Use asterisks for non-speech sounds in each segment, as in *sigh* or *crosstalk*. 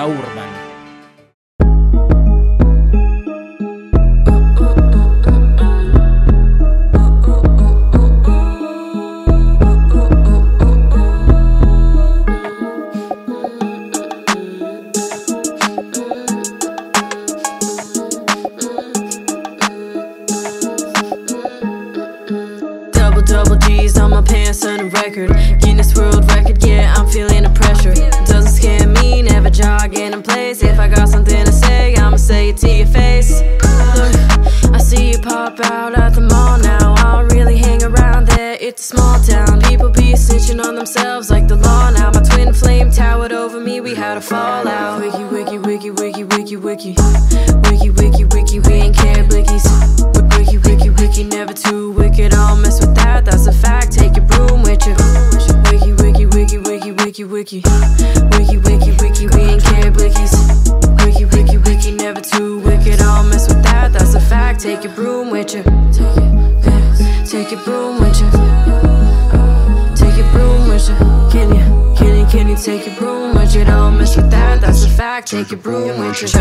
la urna. Take your broom with you.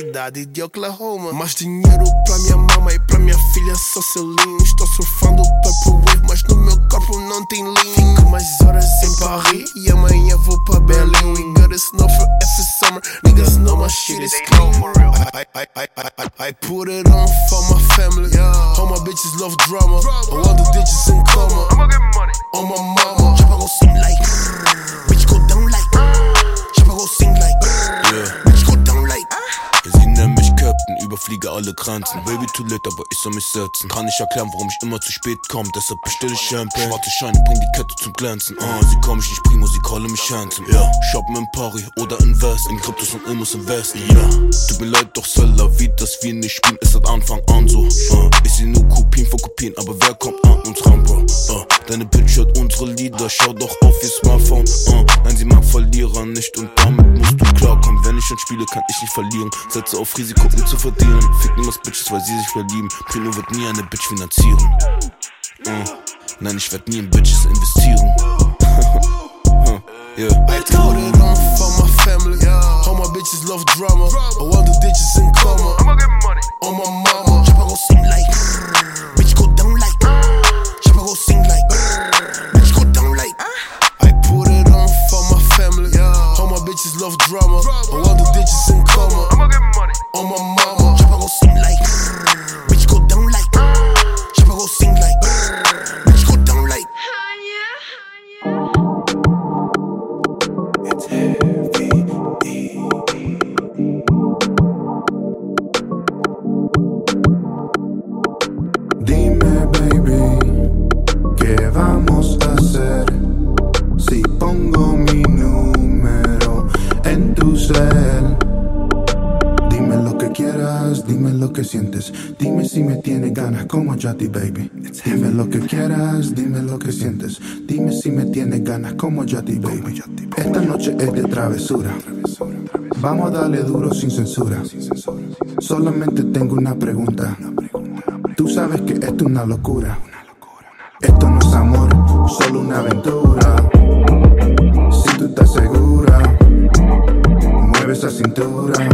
Cidade de Oklahoma. Mais dinheiro pra minha mama e pra minha filha só selinho. Estou surfando Purple Wave, mas no meu corpo não tem lean. Fico mais horas em Paris e amanhã vou pra Berlim. We got it snow for every summer. Niggas know my shit is clean. I, I, I, I, I, I put it on for my family. All my bitches love drama. All the ditches in coma. I'ma get money. On my mama. Chopper go sing like. Bitch go down like. Chopper go sing like. Bitch Captain, überfliege alle Grenzen. Baby too late, aber ich soll mich setzen. Kann nicht erklären, warum ich immer zu spät komm. Deshalb bestelle ich Champagne. Schwarze Scheine, bring die Kette zum Glänzen. Ah, sie komm ich nicht primo, sie calle mich handsome. Ja, shoppen in Paris oder invest. In Kryptos und Immos im Westen. Ja, tut mir leid, doch Seller, wie das wir nicht spielen, ist seit Anfang an so. Ah, ich seh nur Kopien von Kopien, aber wer kommt an uns ran, Bro? Ah, deine Bitch hört unsere Lieder, schau doch auf ihr Smartphone. Ah, nein, sie mag Verlierer nicht und damit musst du klarkommen. Wenn ich schon spiele, kann ich nicht verlieren. Setze auf Risiko, um zu verdienen. Fick niemals Bitches, weil sie sich verlieben. Primo wird nie eine Bitch finanzieren. Uh, nein, ich werd nie in Bitches investieren. Yeah. I it on for my family. All my bitches love drama. All the ditches in coma. I'ma get money. On my mama. Chopper go sing like. Bitch go down like. Love drama. All the ditches in coma. I'ma get money. On my mama. Chopper go sing like. mucho a ti, baby. Dime lo que quieras, dime lo que sientes. Dime si me tienes ganas como yo baby. Esta noche es de travesura. Vamos a darle duro sin censura. Solamente tengo una pregunta. Tú sabes que esto es una locura. Esto no es amor, solo una aventura. Si tú estás segura, mueve esa cintura.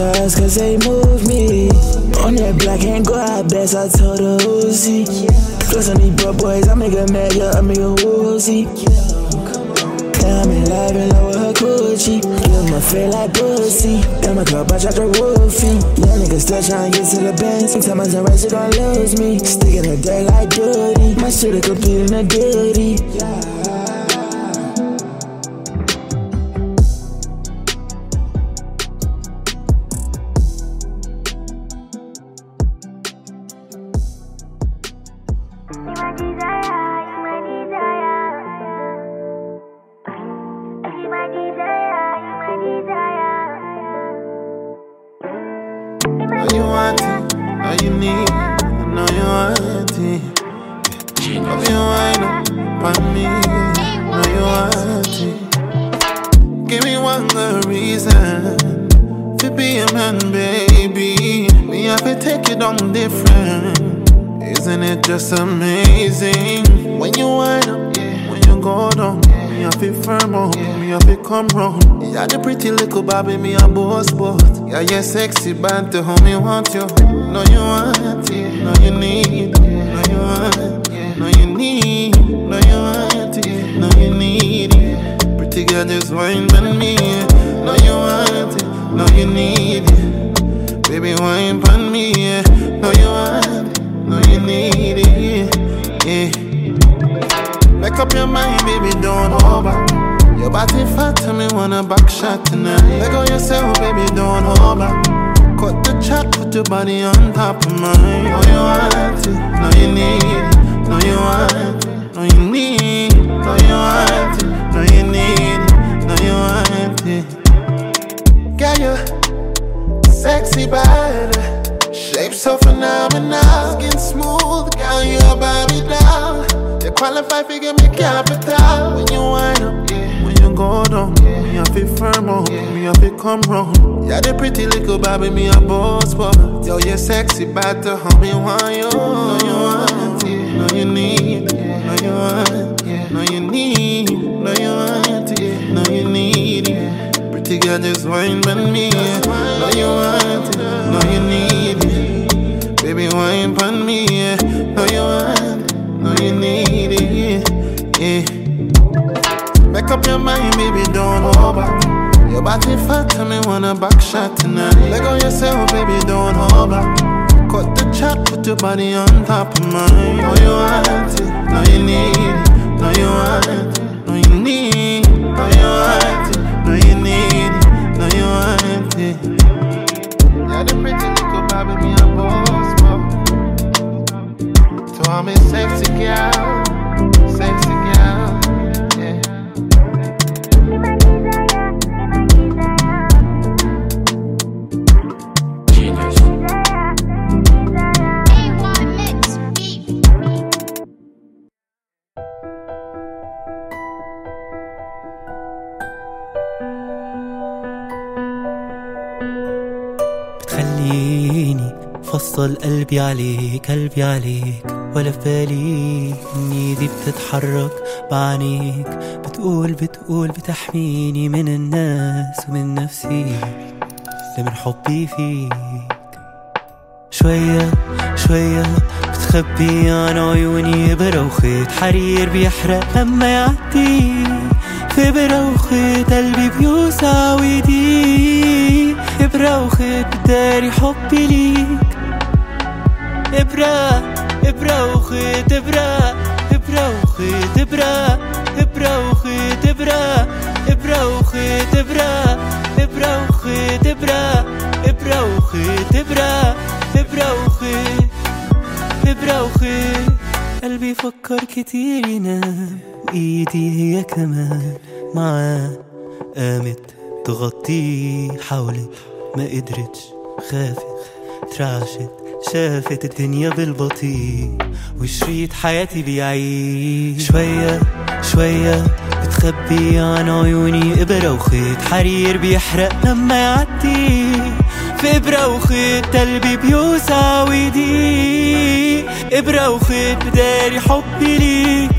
Drugs, cause they move me. On that black and go out best, I told her Uzi. Plus on these broke boys, I make a mega, I make a woozy. Now I'm in love and love with her Gucci. Give my feel like pussy. Got my club, I dropped the woofy. Young niggas still tryna get to the bench. Sometimes I turn right, she gon' lose me. Sticking her dirt like dirty. My shit a complete in a duty. Amazing when you wind up, yeah, when you go down? Me have to firm up, me have to come round. Yeah, the pretty little baby, me a boss boss. Yeah, you sexy banter, homie want you. Know you want it, know you need it, know you want it, know you need know you want it, know you need it. Pretty girl, just wine on me. Know you want it, know you need it. Baby, wine on me. Yeah. Know you want know you need it. Yeah. Make up your mind, baby, don't hold back. Your body fat, tell me wanna back shot tonight. Let go yourself, baby, don't hold back. Cut the chat, put your body on top of mine. Know you want it, know you need it. Know you want it, know you need it. Know you want it, know you need it. Know you want it. Girl, you sexy body. Shape so phenomenal, skin smooth, girl, you a Barbie doll. You qualify for give me capital when you wind up, yeah. When you go down, yeah. Me have to firm up, me have to come round. Yeah, the pretty little baby, me a boss, but yo, you sexy, bad to how me want you. Know you want it, know you need it, know you want it, know you need know you want it, know you need it. Pretty girl, just wine on me. yeah. Know you want it, know you need. Baby, wine on me. Yeah. Know you want know you need it. Yeah. Make up your mind, baby, don't hold back. Your body fat, tell me wanna back shot tonight. Let go yourself, baby, don't hold back. Cut the chat, put your body on top of mine. Know you want it, know you need it, know you want it, a sexy girl, فصل قلبي عليك قلبي عليك. ولا في بالي ان ايدي بتتحرك بعينيك بتقول بتقول بتحميني من الناس ومن نفسي. ده من حبي فيك. شوية شوية بتخبي عن عيوني إبرة وخيط. حرير بيحرق لما يعدي. في إبرة وخيط قلبي بيوسع ويضيق إبرة وخيط بداري حبي ليك. إبرة إبرة وخيط إبرة إبرة وخيط إبرة إبرة وخيط إبرة إبرة وخيط إبرة إبرة وخيط إبرة إبرة وخيط إبرة إبرة وخيط إبرة وخيط. قلبي فكر كتير ينام وإيدي هي كمان. معاه قامت تغطيه حاولت ما قدرتش خافت ترعشت. شافت الدنيا بالبطيء وشريط حياتي بيعيش شوية شوية بتخبي عن عيوني إبرة وخيط. حرير بيحرق لما يعدي. في إبرة وخيط قلبي بيوسع ويضيق إبرة وخيط بداري حبي ليك.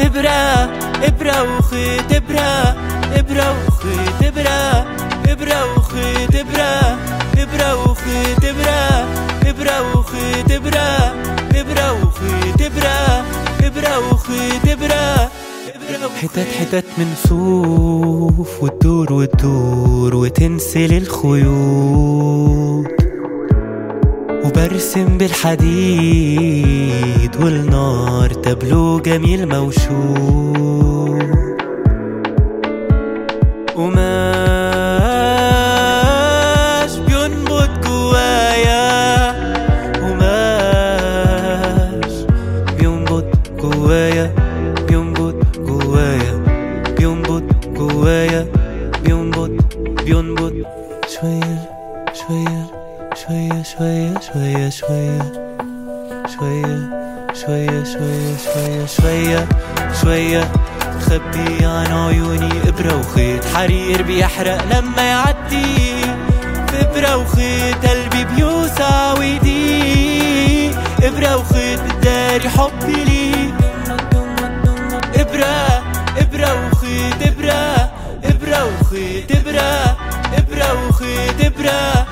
إبرة إبرة وخيط إبرة إبرة وخيط إبرة إبرة وخيط إبرة إبرة وخيط إبرة. إبرة وخيط إبرة إبرة وخيط إبرة إبرة وخيط إبرة حتت حتت من صوف وتدور وتدور وتنسل الخيوط وبرسم بالحديد والنار تبلو جميل موشوح وماش شوية شوية شوية شوية شوية شوية شوية شوية شوية. عن عيوني إبرة وخيط. حرير بيحرق لما يعدي. إبرة وخيط قلبي بيوسع ويضيق إبرة وخيط بداري حبي ليك إبرة إبرة وخيط إبرة إبرة وخيط إبرة إبرة وخيط إبرة.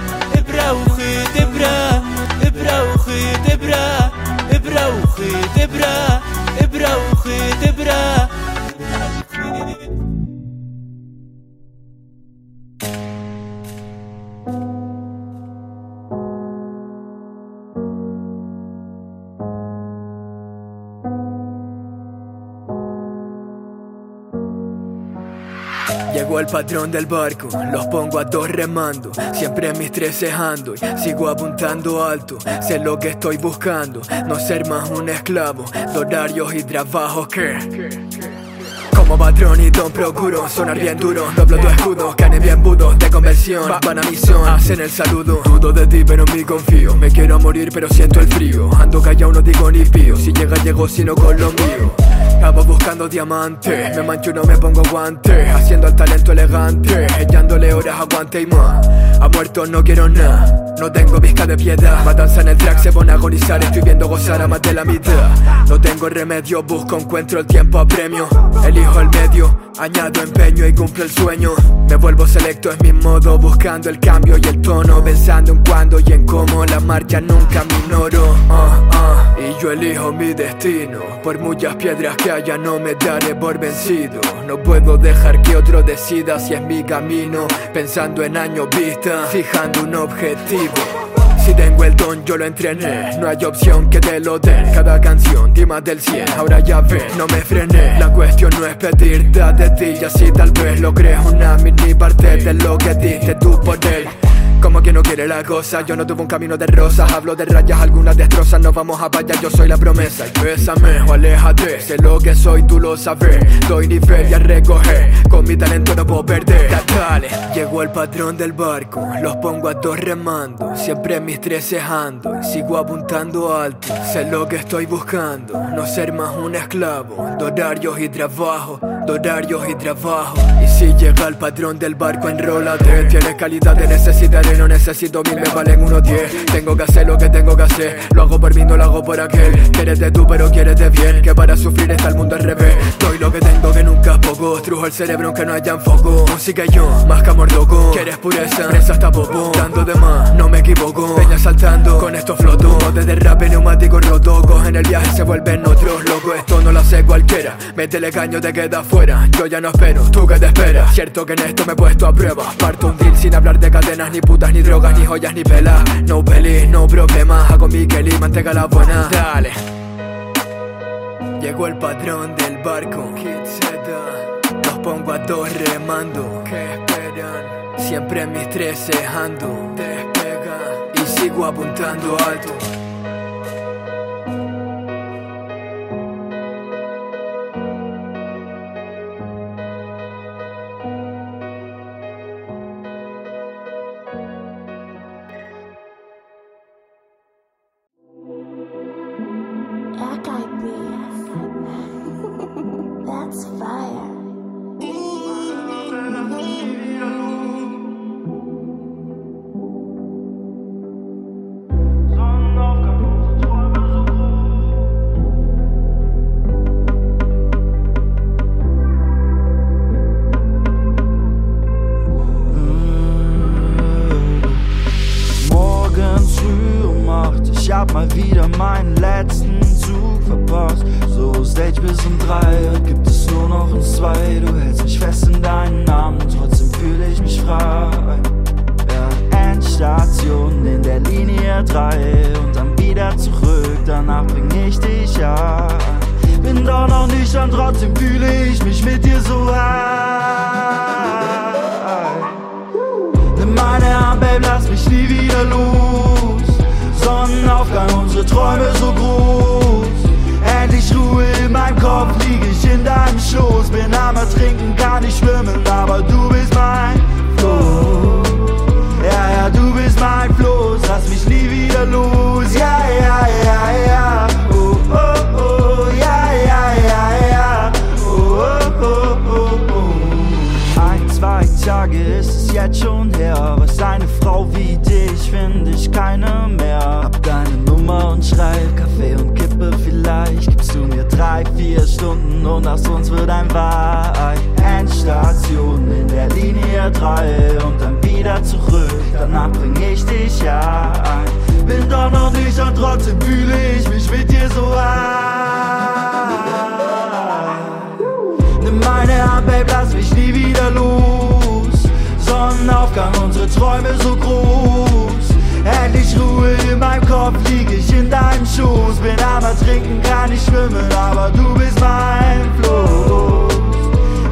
إبرة وخيط إبرة إبرة وخيط إبرة إبرة وخيط إبرة إبرة وخيط إبرة. El patrón del barco, los pongo a dos remando, siempre mis tres cejando y sigo apuntando alto. Sé lo que estoy buscando, no ser más un esclavo de horarios y trabajos que. Como patrón y don procuro sonar bien duro Doblo tu escudo, canes bien budos de conversión Va- Van a misión, hacen el saludo Dudo de ti pero en confío Me quiero morir pero siento el frío Ando callado no digo ni pío Si llega llego sino con lo mío Acabo buscando diamantes Me mancho y no me pongo guantes Haciendo el talento elegante. Echándole horas aguante y más. A muertos no quiero nada. No tengo visca de piedad. Matanza en el track se pone a agonizar. Estoy viendo gozar a más de la mitad. No tengo remedio Busco encuentro el tiempo a premio. Elijo el medio Añado empeño y cumplo el sueño. Me vuelvo selecto es mi modo Buscando el cambio y el tono. Pensando en cuándo y en cómo La marcha nunca minoro Ah, ah. Y yo elijo mi destino Por muchas piedras que haya no me daré por vencido No puedo dejar que otro decida si es mi camino Pensando en años vista Fijando un objetivo si tengo el don, yo lo entrené. No hay opción que te lo den. Cada canción, di más del 100. Ahora ya ves, no me frené. La cuestión no es pedirte de ti, y así tal vez lo crees una mini parte de lo que diste tú por él. Como que no quiere la cosa, yo no tuve un camino de rosas Hablo de rayas, algunas destrozas, nos vamos a vaya, yo soy la promesa. Y bésame o aléjate, sé lo que soy, tú lo sabes. Doy nivel y a recoger, con mi talento no puedo perder. Ya llegó el patrón del barco, los pongo a todos remando. Siempre mis tres cejando, y sigo apuntando alto. Sé lo que estoy buscando, no ser más un esclavo. De horarios y trabajo, de horarios y trabajo. Y si llega el patrón del barco, enrólate. Tienes calidad, te no necesito mil, me valen unos diez. Tengo que hacer lo que tengo que hacer, lo hago por mí, no lo hago por aquel. Quieres de tú, pero quieres de bien, que para sufrir está el mundo al revés. Doy lo que tengo, que nunca es poco, trujo el cerebro aunque no haya foco Música yo, más que amor loco. Quieres pureza, presa hasta popo Dando de más, no me equivoco. Peña saltando, con esto floto. Desde rap neumático roto. Cogen el viaje, se vuelven otros Loco, esto no lo hace cualquiera. Métele caño, te queda fuera. Yo ya no espero, tú que te esperas. Cierto que en esto me he puesto a prueba. Parto un drill sin hablar de cadenas Ni putas, ni drogas, ni joyas, ni pelas. No pelis, no problemas. Hago mi Kelly, mantenga la buena. Dale. Llegó el patrón del barco. Los pongo a todos remando ¿Qué esperan? Siempre mis tres cejando Despega. Y sigo apuntando alto jetzt schon her. Was eine Frau wie dich finde ich keine mehr. Hab deine Nummer und schreib Kaffee und Kippe vielleicht. Gibst du mir drei, vier Stunden und aus uns wird ein Wein. Endstation in der Linie 3 und dann wieder zurück. Danach bring ich dich ein. Bin doch noch nicht und trotzdem fühle ich mich mit dir so ein. Nimm meine Hand, Babe, lass mich nie wieder los. Sonnenaufgang, unsere Träume so groß. Endlich Ruhe in meinem Kopf, lieg ich in deinem Schoß. Bin am Ertrinken, kann nicht schwimmen, aber du bist mein Floß.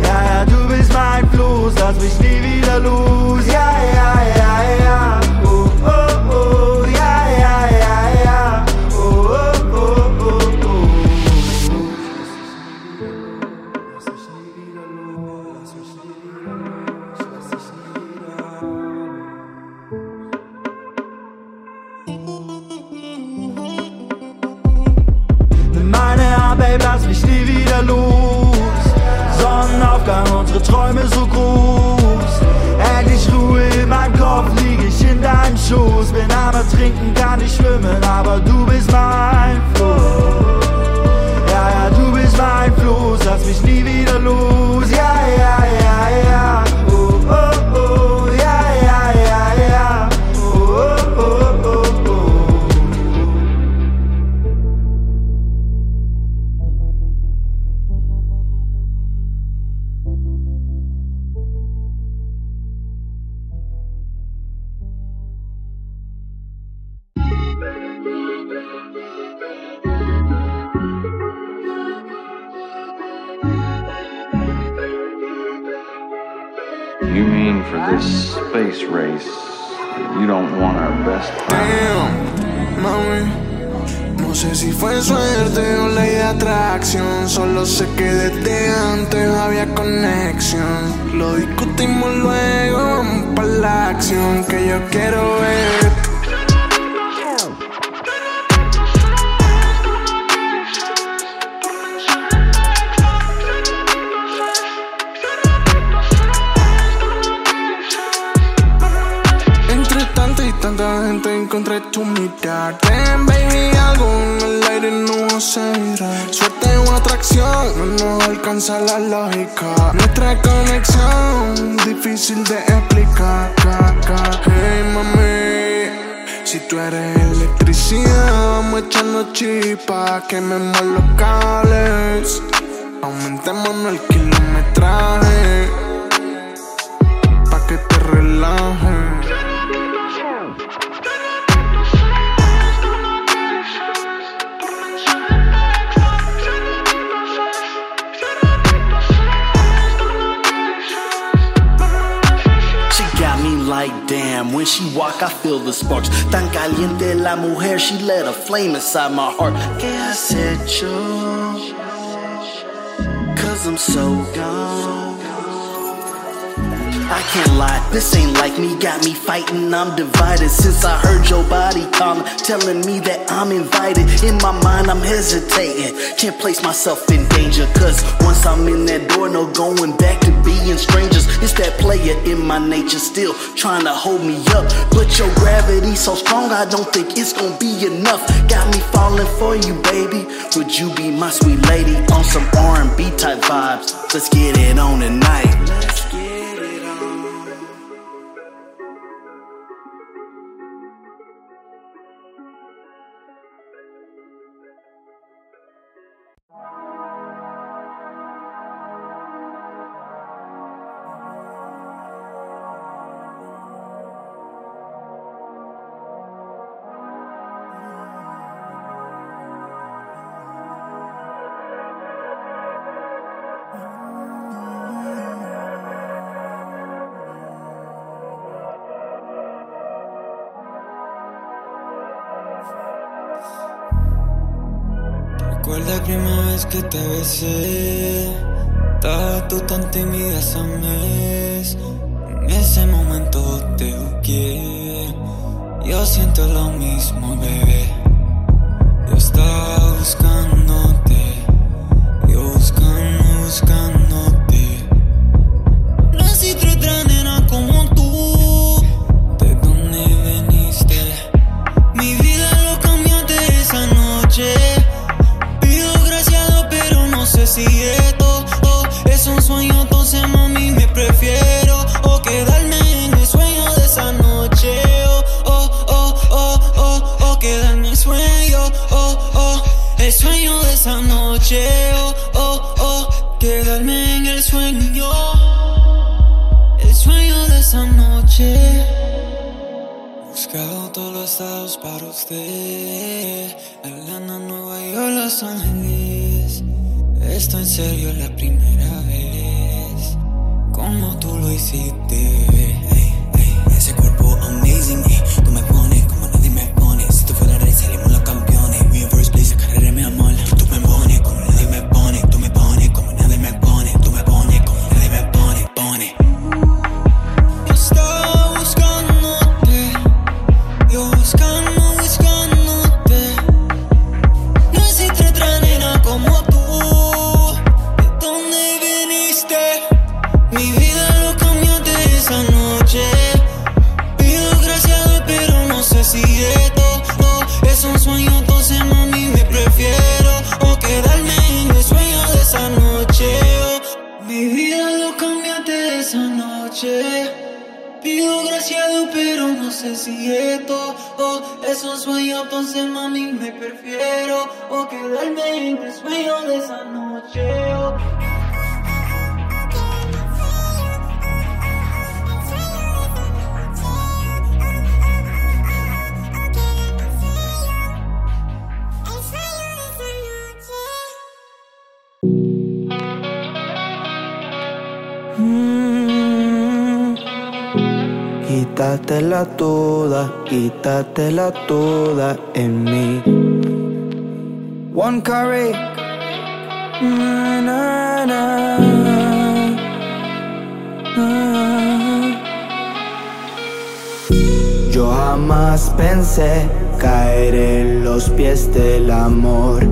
Ja, ja, du bist mein Floß, lass mich nie wieder los. Ja, ja, ja, ja. Schoß. Bin am Ertrinken, kann nicht schwimmen, aber du bist mein Floß. Ja, ja, du bist mein Floß, lass mich nie wieder los. Ja, ja, ja, ja. Like damn. When she walk, I feel the sparks. Tan caliente la mujer, she let a flame inside my heart. ¿Qué has hecho? Cause I'm so gone. I can't lie, this ain't like me, got me fighting, I'm divided. Since I heard your body calling, telling me that I'm invited. In my mind I'm hesitating, can't place myself in danger Cause once I'm in that door, no going back to being strangers. It's that player in my nature, still trying to hold me up. But your gravity so strong, I don't think it's gonna be enough. Got me falling for you, baby. Would you be my sweet lady? On some R&B type vibes? Let's get it on tonight besé. Estaba tú tan tímida esa mes. En ese momento te busqué. Yo siento lo mismo, bebé. Noche. Pido gracias a pero no sé si esto oh, es un sueño. Entonces, mami, me prefiero o quedarme en el sueño de esa noche. oh. Quítatela toda, quítatela toda en mí. One na, na. Na. Yo jamás pensé caer en los pies del amor.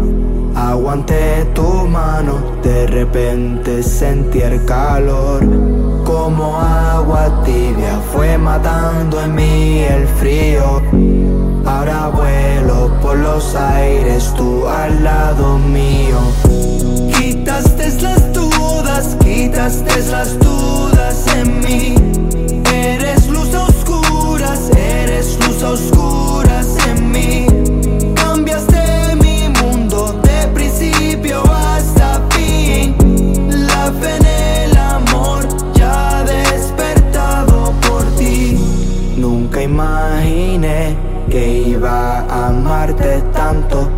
Aguanté tu mano, de repente sentí el calor. Como agua tibia fue matando en mí el frío. Ahora vuelo por los aires, tú al lado mío. Quitaste las dudas, quitaste las dudas en mí. Eres luz a oscuras, eres luz a oscuras tanto.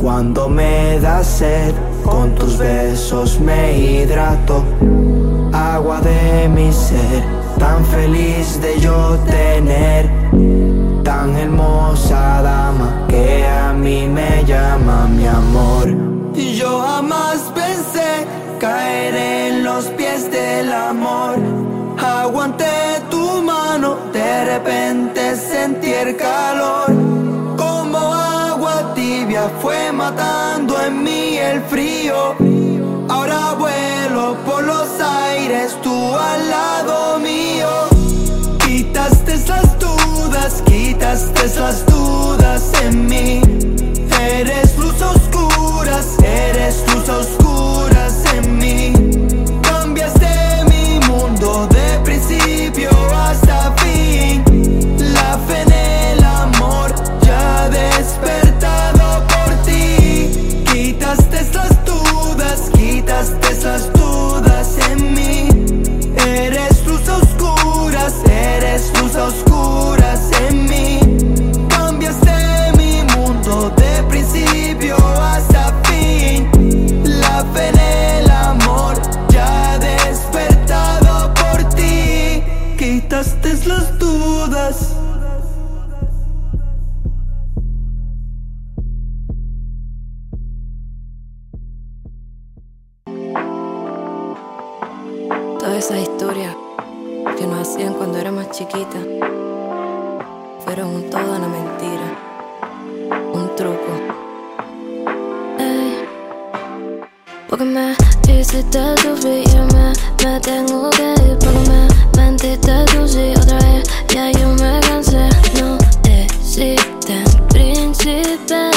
Cuando me das sed, con tus besos me hidrato. Agua de mi ser, tan feliz de yo tener. Tan hermosa dama que a mí me llama mi amor. Y yo jamás pensé caer en los pies del amor. Aguanté tu mano, de repente sentí el calor. Fue matando en mí el frío. Ahora vuelo por los aires, tú al lado mío. Quitaste las dudas, quitaste las dudas en mí. Eres luz oscuras, eres luz oscuras cuando era más chiquita fueron un toda una mentira, un truco. Hey, porque me hiciste sufrir, yo me, tengo que ir. Porque me mentiste tú sí otra vez, ya yo me cansé. No existen príncipes.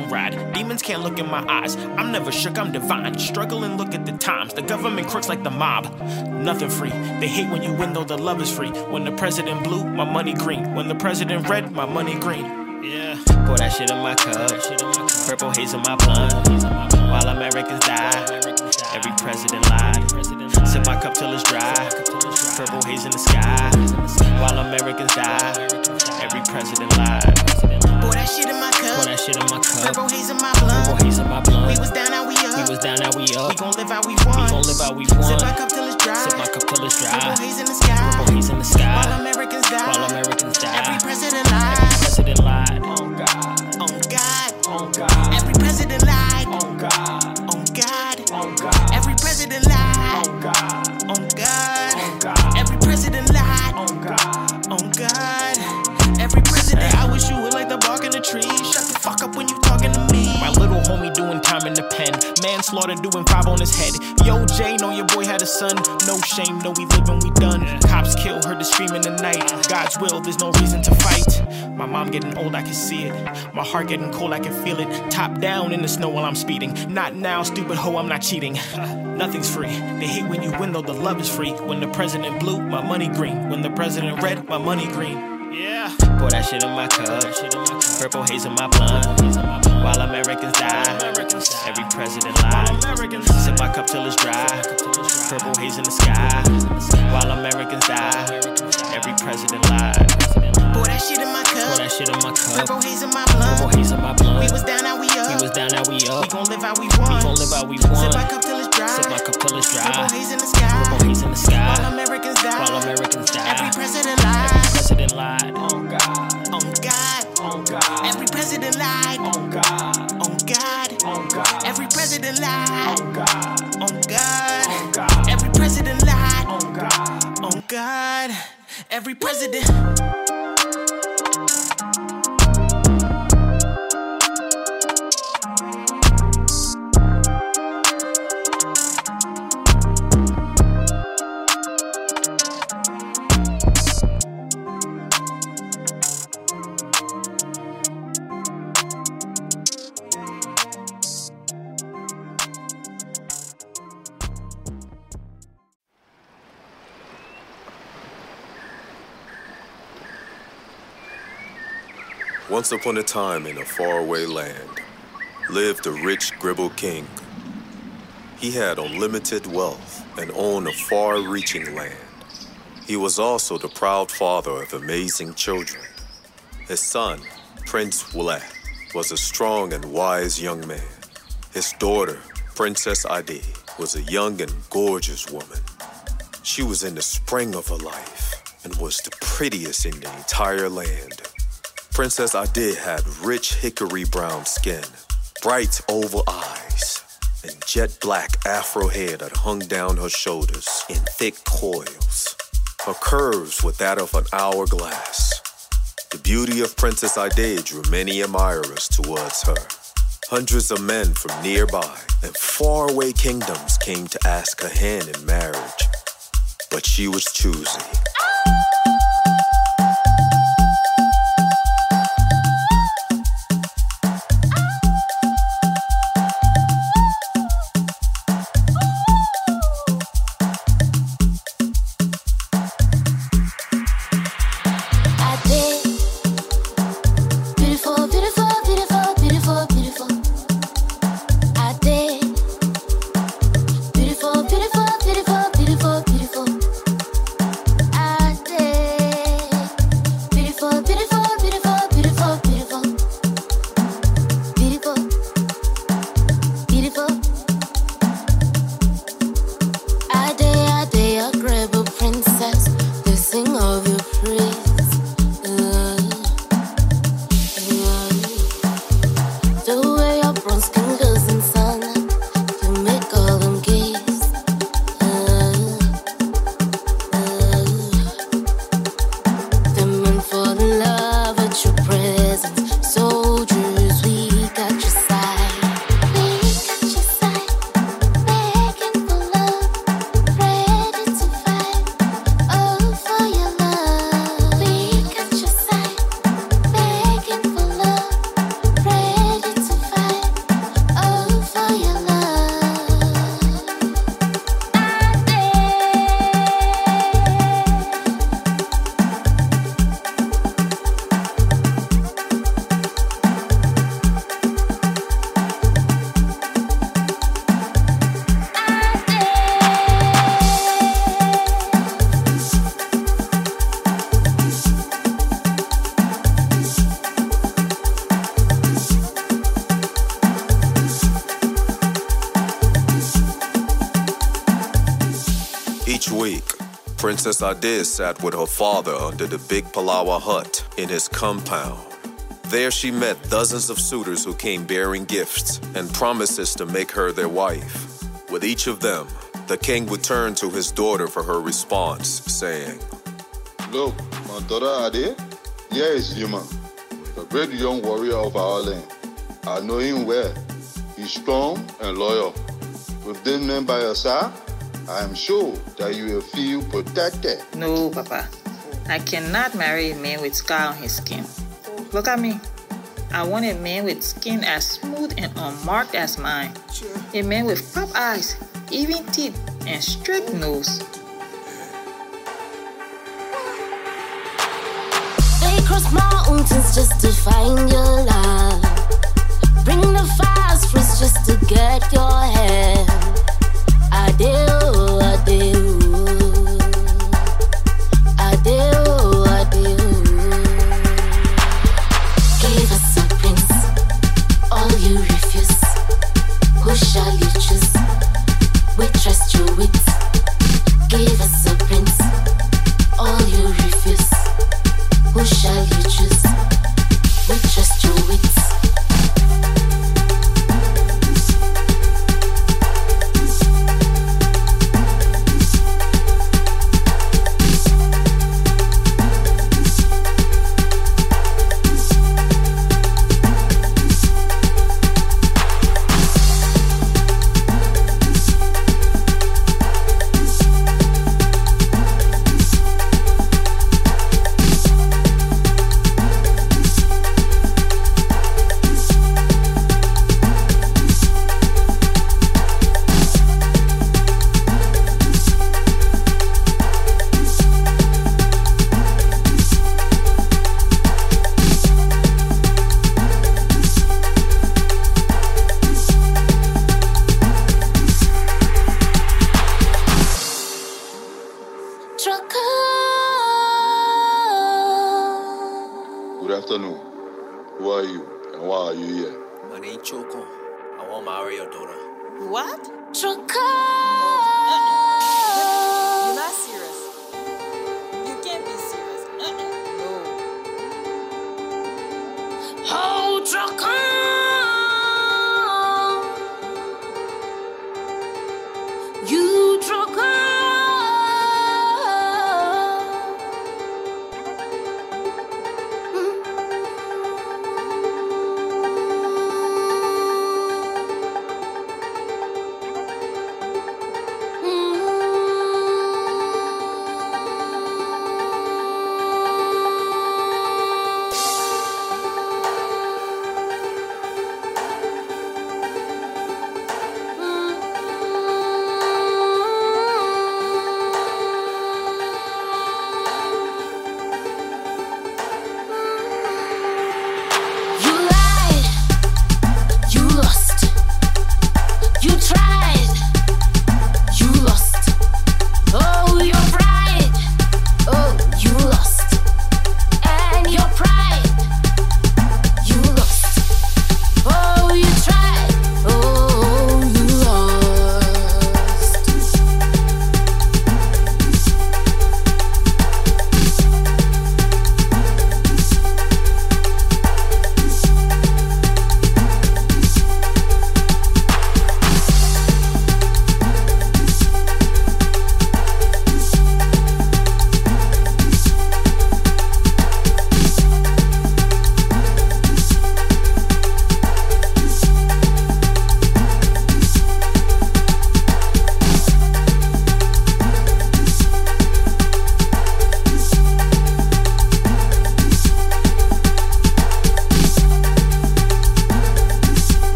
My dad that I'm gonna ride. Demons can't look in my eyes. I'm never shook, I'm divine. Struggle and look at the times. The government crooks like the mob. Nothing free. They hate when you win, though the love is free. When the president blue, my money green. When the president red, my money green. Yeah. Pour that shit in my cup. Purple haze in my blunt. While Americans die, every president lied. Sip my cup till it's dry. Purple haze in the sky. While Americans die, every president lied. Pour that shit in my Pour cup. that shit in my cup. Purple haze in my Purple haze in my blunt. We was down, now we up. We was down, now we up. We gon' live how we We want. gon' live how we Sip my cup till it's dry. Sip my cup till it's dry. Purple haze in the sky. Purple haze in the sky. While Americans die. While Americans die. Every president Every lied. president lied. On God. On God. On God. Every president lied. On God. On God. On God. Every president lied. On God. On God. Every president lied. On God. On God. Every president. I wish you would like the bark in the tree. Shut the fuck up when you talking to me. My little homie doing time in the pen. Manslaughter doing five on his head. Yo, Jay, know oh, your boy had a son. No shame, no, we live and we done. Cops kill, heard the scream in the night. God's will, there's no reason to fight. My mom getting old, I can see it. My heart getting cold, I can feel it. Top down in the snow while I'm speeding. Not now, stupid hoe, I'm not cheating. *laughs* Nothing's free. They hate when you win, though the love is free. When the president blue, my money green. When the president red, my money green. Yeah. Pour that shit in my cup. Purple haze in my blunt. While Americans die, every president lied. Sip my cup till it's dry. Purple haze in the sky. While Americans die, Once upon a time in a faraway land lived a rich Grebo king. He had unlimited wealth and owned a far reaching land. He was also the proud father of amazing children. His son, Prince Wuleh, was a strong and wise young man. His daughter, Princess Adi, was a young and gorgeous woman. She was in the spring of her life and was the prettiest in the entire land. Princess Adi had rich hickory brown skin, bright oval eyes, and jet black afro hair that hung down her shoulders in thick coils. Her curves were that of an hourglass. The beauty of Princess Ade drew many admirers towards her. Hundreds of men from nearby and faraway kingdoms came to ask her hand in marriage. But she was choosy. Princess sat with her father under the big palava hut in his compound. There she met dozens of suitors who came bearing gifts and promises to make her their wife. With each of them, the king would turn to his daughter for her response, saying, Look, my daughter Ade, here is Yuma, the great young warrior of our land. I know him well. He's strong and loyal. With this man by your side, I am sure that you will feel protected. No, Papa. I cannot marry a man with scar on his skin. Look at me. I want a man with skin as smooth and unmarked as mine. A man with pop eyes, even teeth, and straight nose. They cross mountains just to find your love. Bring the fast fruits just to get your hand.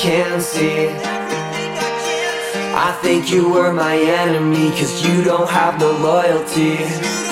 can see. I think you were my enemy, cause you don't have no loyalty.